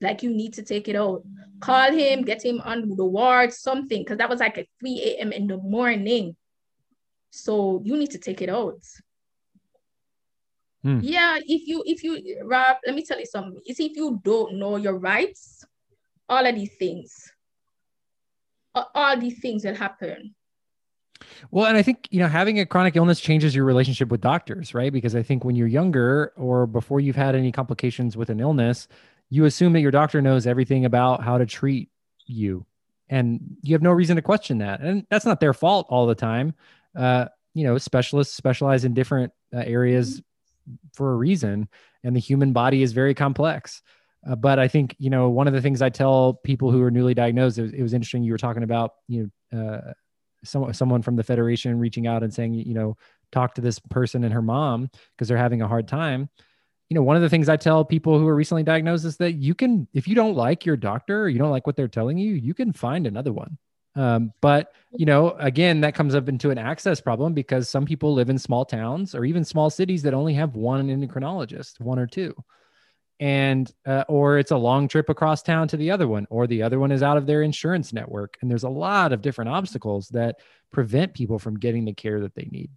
Like you need to take it out. Call him, get him on the ward, something, because that was like at 3 a.m. in the morning. So you need to take it out. Hmm. Yeah, if you if you Rob, let me tell you something. Is if you don't know your rights, all of these things, all these things will happen. Well, and I think, you know, having a chronic illness changes your relationship with doctors, right? Because I think when you're younger or before you've had any complications with an illness, you assume that your doctor knows everything about how to treat you and you have no reason to question that. And that's not their fault all the time. Uh, you know specialists specialize in different uh, areas for a reason and the human body is very complex. Uh, but i think you know one of the things i tell people who are newly diagnosed it was, it was interesting you were talking about you know uh, some, someone from the federation reaching out and saying you know talk to this person and her mom because they're having a hard time you know, one of the things I tell people who are recently diagnosed is that you can, if you don't like your doctor or you don't like what they're telling you, you can find another one. Um, but you know, again, that comes up into an access problem because some people live in small towns or even small cities that only have one endocrinologist, one or two, and uh, or it's a long trip across town to the other one, or the other one is out of their insurance network, and there's a lot of different obstacles that prevent people from getting the care that they need.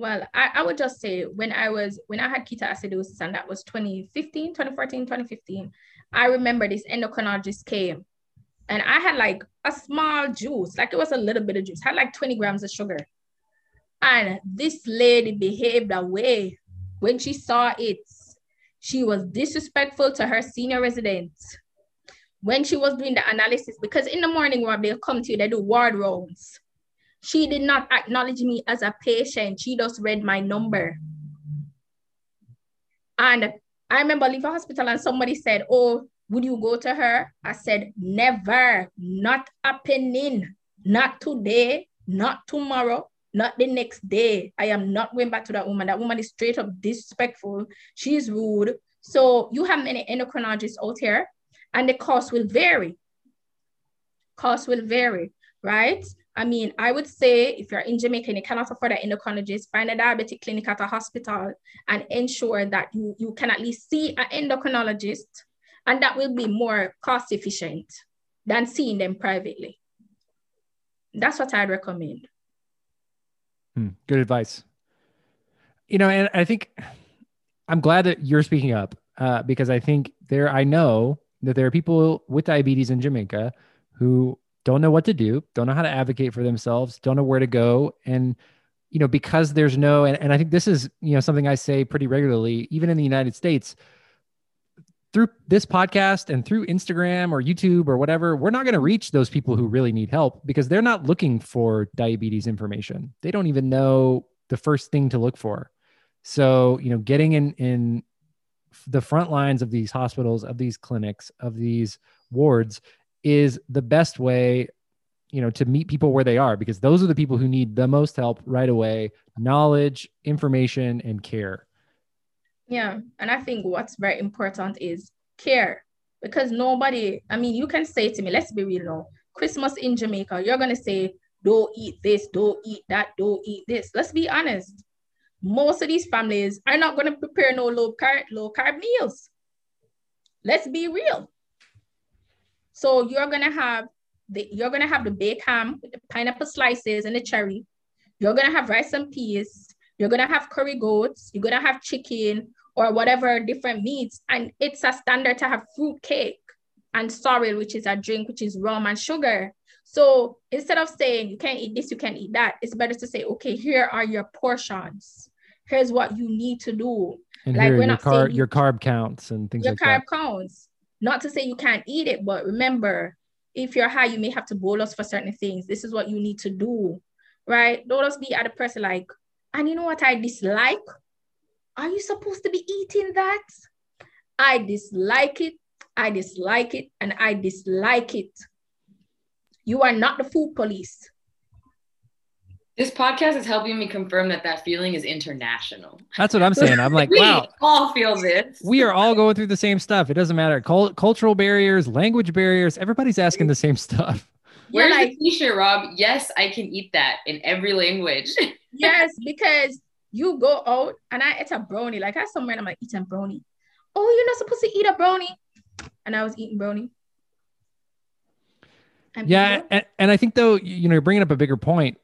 Well, I, I would just say when I was when I had ketoacidosis and that was 2015, 2014, 2015, I remember this endocrinologist came and I had like a small juice, like it was a little bit of juice, had like 20 grams of sugar. And this lady behaved a way when she saw it. She was disrespectful to her senior residents. When she was doing the analysis, because in the morning, when they'll come to you, they do ward rounds. She did not acknowledge me as a patient. She just read my number. And I remember leaving hospital and somebody said, Oh, would you go to her? I said, Never, not happening, not today, not tomorrow, not the next day. I am not going back to that woman. That woman is straight up disrespectful. She's rude. So you have many endocrinologists out here, and the cost will vary. Cost will vary, right? I mean, I would say if you're in Jamaica and you cannot afford an endocrinologist, find a diabetic clinic at a hospital and ensure that you, you can at least see an endocrinologist, and that will be more cost efficient than seeing them privately. That's what I'd recommend. Hmm, good advice. You know, and I think I'm glad that you're speaking up uh, because I think there, I know that there are people with diabetes in Jamaica who don't know what to do, don't know how to advocate for themselves, don't know where to go. And, you know, because there's no, and, and I think this is, you know, something I say pretty regularly, even in the United States, through this podcast and through Instagram or YouTube or whatever, we're not going to reach those people who really need help because they're not looking for diabetes information. They don't even know the first thing to look for. So, you know, getting in in the front lines of these hospitals, of these clinics, of these wards is the best way you know to meet people where they are because those are the people who need the most help right away knowledge information and care. Yeah and i think what's very important is care because nobody i mean you can say to me let's be real now christmas in jamaica you're going to say don't eat this don't eat that don't eat this. Let's be honest. Most of these families are not going to prepare no low carb low carb meals. Let's be real so you're gonna have the you're gonna have the baked ham with the pineapple slices and the cherry. You're gonna have rice and peas. You're gonna have curry goats. You're gonna have chicken or whatever different meats. And it's a standard to have fruit cake and sorrel, which is a drink, which is rum and sugar. So instead of saying you can't eat this, you can't eat that, it's better to say, okay, here are your portions. Here's what you need to do. And Like, here we're your not saying carb you- your carb counts and things your like carb that. counts. Not to say you can't eat it, but remember, if you're high, you may have to bolus for certain things. This is what you need to do, right? Don't just be at a person like, and you know what I dislike? Are you supposed to be eating that? I dislike it. I dislike it, and I dislike it. You are not the food police. This podcast is helping me confirm that that feeling is international. That's what I'm saying. I'm like, we wow, all feel this. we are all going through the same stuff. It doesn't matter. Cul- cultural barriers, language barriers, everybody's asking the same stuff. Where's like, the t-shirt, Rob? Yes, I can eat that in every language. yes, because you go out and I ate a brownie. Like I somewhere and I'm like eating brownie. Oh, you're not supposed to eat a brownie. And I was eating brownie. I'm Yeah, and, and I think though, you know, you're bringing up a bigger point.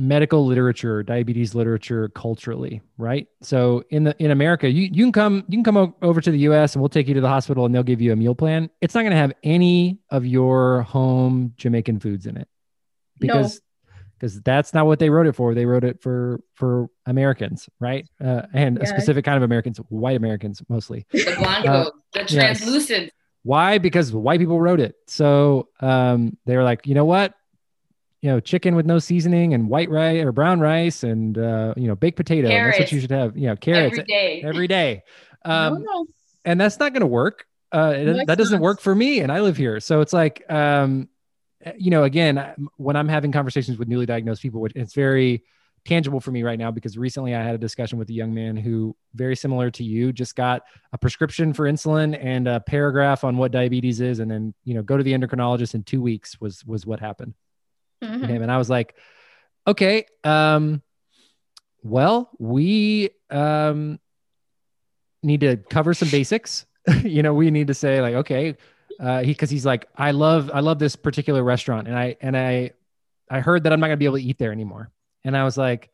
Medical literature, diabetes literature, culturally, right? So in the in America, you you can come you can come over to the U.S. and we'll take you to the hospital and they'll give you a meal plan. It's not going to have any of your home Jamaican foods in it No. because because that's not what they wrote it for. They wrote it for for Americans, right? Uh, and a specific kind of Americans, white Americans mostly. the blanco, Uh, the yes. translucent. Why? Because white people wrote it. So um, they were like, you know what? You know, chicken with no seasoning and white rice or brown rice and uh, you know baked potato. That's what you should have. You know, carrots every day. every day. Um, no, no. and that's not going to work. Uh, No, that doesn't not. work for me, and I live here. So it's like, um, you know, again, when I'm having conversations with newly diagnosed people, which it's very tangible for me right now because recently I had a discussion with a young man who, very similar to you, just got a prescription for insulin and a paragraph on what diabetes is, and then you know, go to the endocrinologist in two weeks was was what happened Mhm. him. And I was like, okay, um, well, we um, need to cover some basics. you know, we need to say like, okay, uh, he because he's like, I love I love this particular restaurant, and I and I I heard that I'm not gonna be able to eat there anymore. And I was like,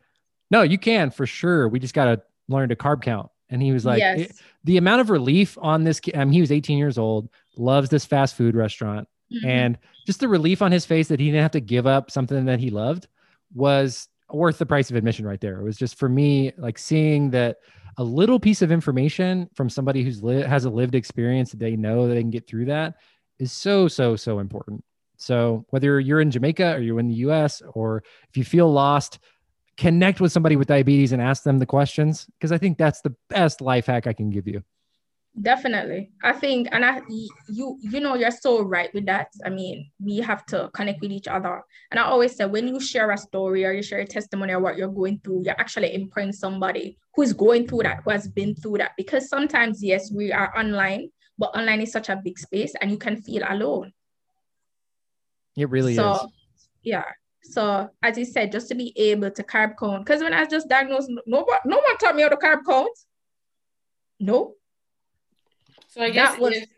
no, you can for sure. We just gotta learn to carb count. And he was like, yes. the amount of relief on this. I mean, he was 18 years old, loves this fast food restaurant Mhm. and just the relief on his face that he didn't have to give up something that he loved was worth the price of admission right there. It was just for me like seeing that a little piece of information from somebody who's li- has a lived experience that they know that they can get through that is so so so important. So whether you're in jamaica or you're in the us or if you feel lost connect with somebody with diabetes and ask them the questions because i think that's the best life hack i can give you Definitely. I think, and I, you, you know, you're so right with that. I mean, we have to connect with each other. And I always say, when you share a story or you share a testimony or what you're going through, you're actually empowering somebody who is going through that, who has been through that. Because sometimes, yes, we are online, but online is such a big space and you can feel alone. it really so, is yeah. So, as you said, just to be able to carb count, because when I was just diagnosed, no, one- no one taught me how to carb count. No. So I guess was- if,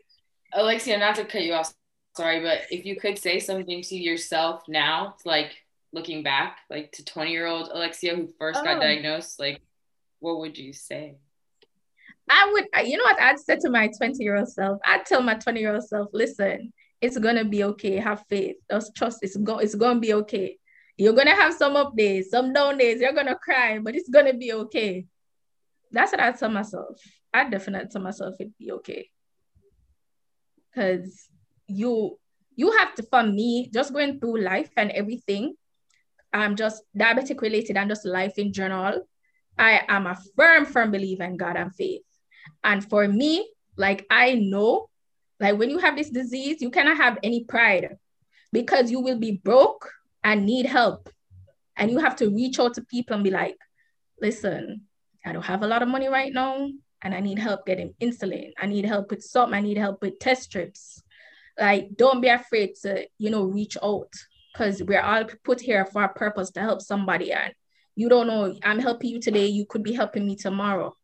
Alexia, not to cut you off, sorry, but if you could say something to yourself now, like looking back, like to 20 year old Alexia who first got Oh. diagnosed, like what would you say? I would, uh, you know what I'd say to my 20 year old self? I'd tell my 20 year old self, listen, it's gonna be okay. Have faith. Just trust it's go, it's gonna be okay. You're gonna have some up days, some down days, you're gonna cry, but it's gonna be okay. That's what I'd tell myself. I'd definitely tell myself it'd be okay. Cause you you have to for me, just going through life and everything, I'm just diabetic related and just life in general. I am a firm, firm believer in God and faith. And for me, like I know, like when you have this disease, you cannot have any pride because you will be broke and need help. And you have to reach out to people and be like, listen, I don't have a lot of money right now, and I need help getting insulin. I need help with something. I need help with test strips. Like, don't be afraid to, you know, reach out because we're all put here for a purpose to help somebody. And you don't know, I'm helping you today, you could be helping me tomorrow.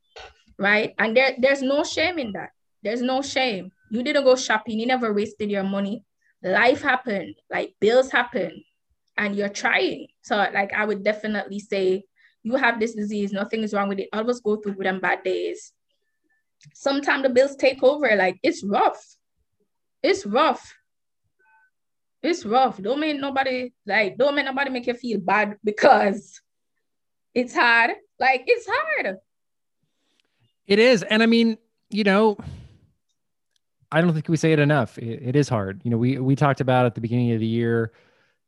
Right. And there, there's no shame in that. There's no shame. You didn't go shopping, you never wasted your money. Life happened, like bills happen, and you're trying. So, like, I would definitely say you have this disease, nothing is wrong with it. Always go through good and bad days. Sometimes the bills take over, like, it's rough. It's rough. it's rough. Don't make nobody like don't make nobody make you feel bad because it's hard. Like it's hard. It is. And I mean, you know, I don't think we say it enough. It, it is hard. You know, we we talked about at the beginning of the year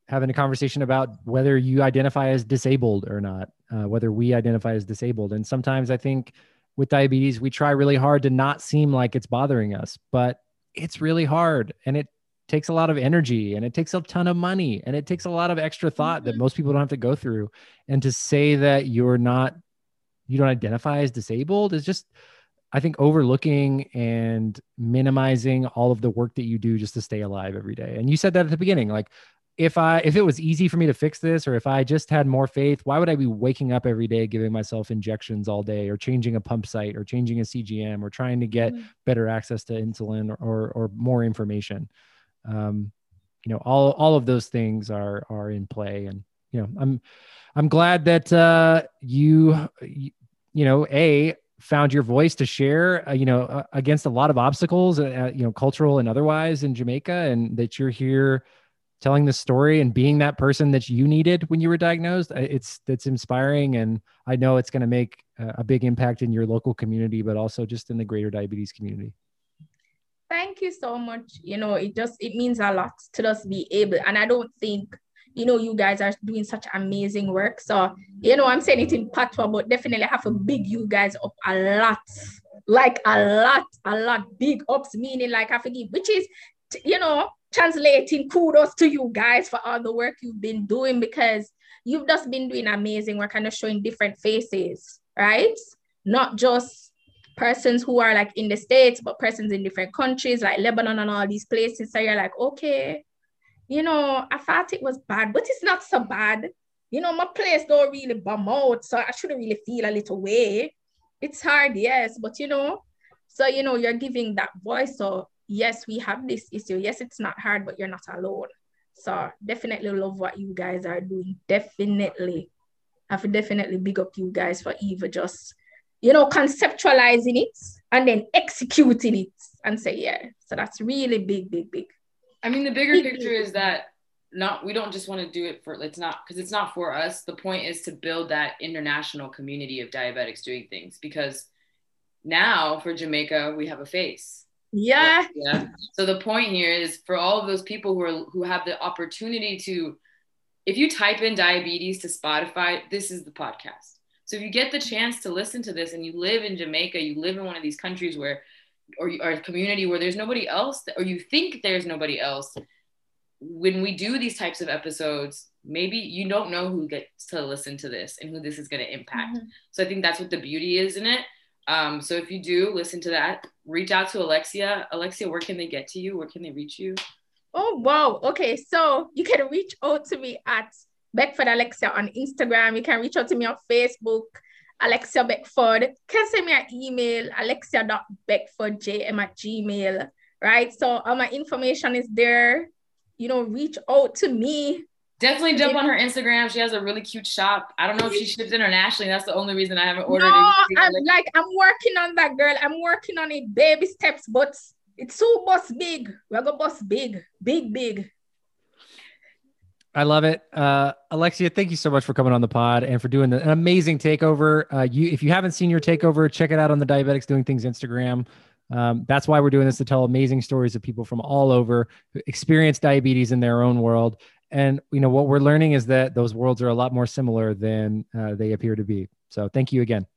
having a conversation about whether you identify as disabled or not, uh, whether we identify as disabled. And sometimes I think with diabetes, we try really hard to not seem like it's bothering us, but it's really hard and it takes a lot of energy and it takes a ton of money and it takes a lot of extra thought mm-hmm. that most people don't have to go through. And to say that you're not, you don't identify as disabled is just, I think, overlooking and minimizing all of the work that you do just to stay alive every day. And you said that at the beginning, like, if I if it was easy for me to fix this or if I just had more faith, why would I be waking up every day giving myself injections all day or changing a pump site or changing a CGM or trying to get mm-hmm. better access to insulin or, or, or more information? um, you know all all of those things are are in play and you know i'm i'm glad that uh you you, know a found your voice to share uh, you know uh, against a lot of obstacles uh, you know cultural and otherwise in jamaica and that you're here telling the story and being that person that you needed when you were diagnosed uh, it's it's inspiring and i know it's going to make a big impact in your local community but also just in the greater diabetes community thank you so much. You know, it just it means a lot to just be able. And I don't think, you know, you guys are doing such amazing work. So, you know, I'm saying it in patois, but definitely have a big you guys up a lot. Like a lot, a lot. Big ups, meaning like I forgive, which is you know, translating kudos to you guys for all the work you've been doing because you've just been doing amazing work and showing different faces, right? Not just persons who are like in the States, but persons in different countries, like Lebanon and all these places. So you're like, okay, you know, I thought it was bad, but it's not so bad. You know, my place don't really bum out, so I shouldn't really feel a little way. It's hard, yes, but you know, so you know, you're giving that voice. So yes, we have this issue. Yes, it's not hard, but you're not alone. So definitely love what you guys are doing. Definitely. I have definitely big up you guys for even just you know, conceptualizing it and then executing it and say, yeah. So that's really big, big, big. I mean, the bigger big, picture big. is that not we don't just want to do it for it's not because it's not for us. The point is to build that international community of diabetics doing things because now for Jamaica we have a face. Yeah. Yeah. So the point here is for all of those people who are who have the opportunity to if you type in diabetes to Spotify, this is the podcast so if you get the chance to listen to this and you live in Jamaica, you live in one of these countries where, or, or a community where there's nobody else, or you think there's nobody else, when we do these types of episodes, maybe you don't know who gets to listen to this and who this is going to impact. Mm-hmm. So I think that's what the beauty is in it. Um, so if you do listen to that, reach out to Alexia. Alexia, where can they get to you? Where can they reach you? Oh, wow. Okay. So you can reach out to me at Beckford Alexia on Instagram. You can reach out to me on Facebook, Alexia Beckford. You can send me an email, alexia.beckfordjm at gmail, right? So all my information is there. You know, reach out to me. Definitely jump on her Instagram. She has a really cute shop. I don't know if she ships internationally. That's the only reason I haven't ordered no, it. I'm like, I'm working on that, girl. I'm working on it, baby steps, but it's so boss big. We're gonna bus big, big, big. I love it. Uh, Alexia, thank you so much for coming on the pod and for doing an amazing takeover. Uh, you, if you haven't seen your takeover, check it out on the Diabetics Doing Things Instagram. Um, that's why we're doing this to tell amazing stories of people from all over who experience diabetes in their own world. And you know what we're learning is that those worlds are a lot more similar than uh, they appear to be. So thank you again.